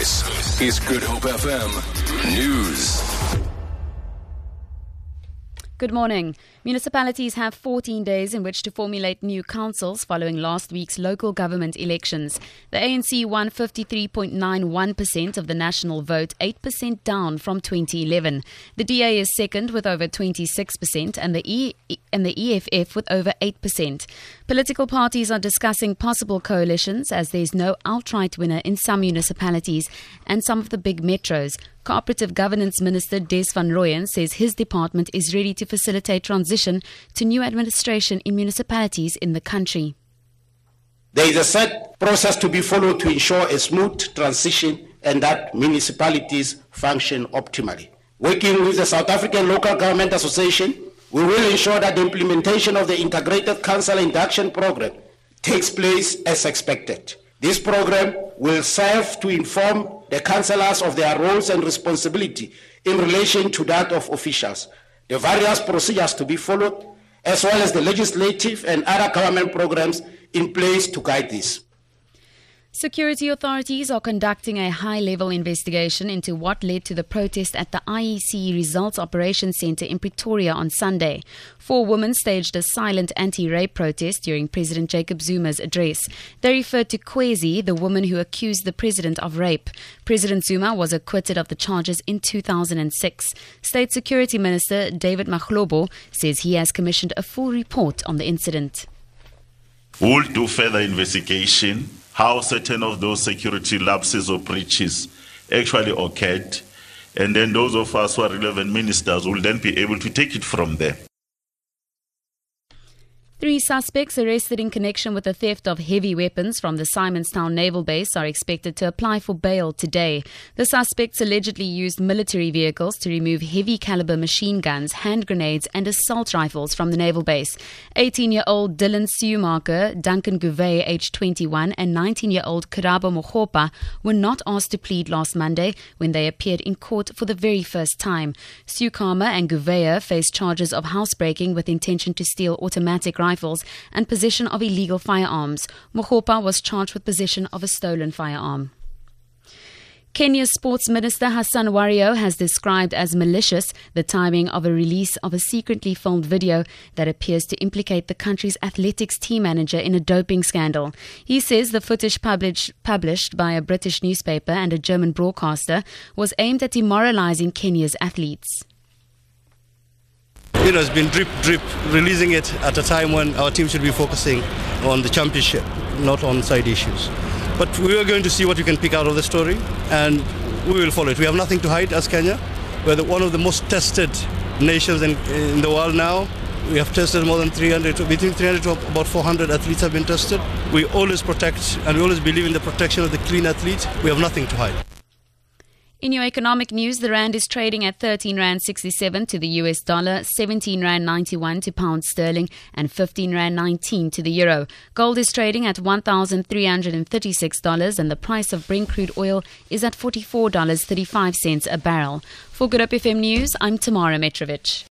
This is Good Hope FM News. Good morning. Municipalities have 14 days in which to formulate new councils following last week's local government elections. The ANC won 53.91% of the national vote, 8% down from 2011. The DA is second with over 26% and the e- and the EFF with over 8%. Political parties are discussing possible coalitions as there's no outright winner in some municipalities and some of the big metros. Cooperative Governance Minister Des van Rooyen says his department is ready to facilitate transition to new administration in municipalities in the country. There is a set process to be followed to ensure a smooth transition and that municipalities function optimally. Working with the South African Local Government Association, we will ensure that the implementation of the Integrated Council Induction Program takes place as expected. This program will serve to inform the councillors of their roles and responsibility in relation to that of officials, the various procedures to be followed, as well as the legislative and other government programs in place to guide this. Security authorities are conducting a high level investigation into what led to the protest at the IEC Results Operations Center in Pretoria on Sunday. Four women staged a silent anti rape protest during President Jacob Zuma's address. They referred to Kwezi, the woman who accused the president of rape. President Zuma was acquitted of the charges in 2006. State Security Minister David Mahlobo says he has commissioned a full report on the incident. We'll do further investigation how certain of those security lapses or breaches actually occurred. And then those of us who are relevant ministers will then be able to take it from there. Three suspects arrested in connection with the theft of heavy weapons from the Simonstown Naval Base are expected to apply for bail today. The suspects allegedly used military vehicles to remove heavy caliber machine guns, hand grenades, and assault rifles from the naval base. 18 year old Dylan Sumarker, Duncan Gouveia, aged 21, and 19 year old Karabo Mohopa were not asked to plead last Monday when they appeared in court for the very first time. Sukama and Gouveia face charges of housebreaking with intention to steal automatic rifles rifles and possession of illegal firearms. Mohopa was charged with possession of a stolen firearm. Kenya's Sports Minister Hassan Wario has described as malicious the timing of a release of a secretly filmed video that appears to implicate the country's athletics team manager in a doping scandal. He says the footage published, published by a British newspaper and a German broadcaster was aimed at demoralizing Kenya's athletes you know, it's been drip, drip, releasing it at a time when our team should be focusing on the championship, not on side issues. But we are going to see what we can pick out of the story, and we will follow it. We have nothing to hide as Kenya. We're the, one of the most tested nations in, in the world now. We have tested more than 300, between 300 to about 400 athletes have been tested. We always protect and we always believe in the protection of the clean athlete. We have nothing to hide. In your economic news, the rand is trading at 13 rand 67 to the US dollar, 17 rand 91 to pound sterling, and 15 rand 19 to the euro. Gold is trading at $1,336, and the price of Brent crude oil is at $44.35 a barrel. For Good Hope FM News, I'm Tamara Mitrovic.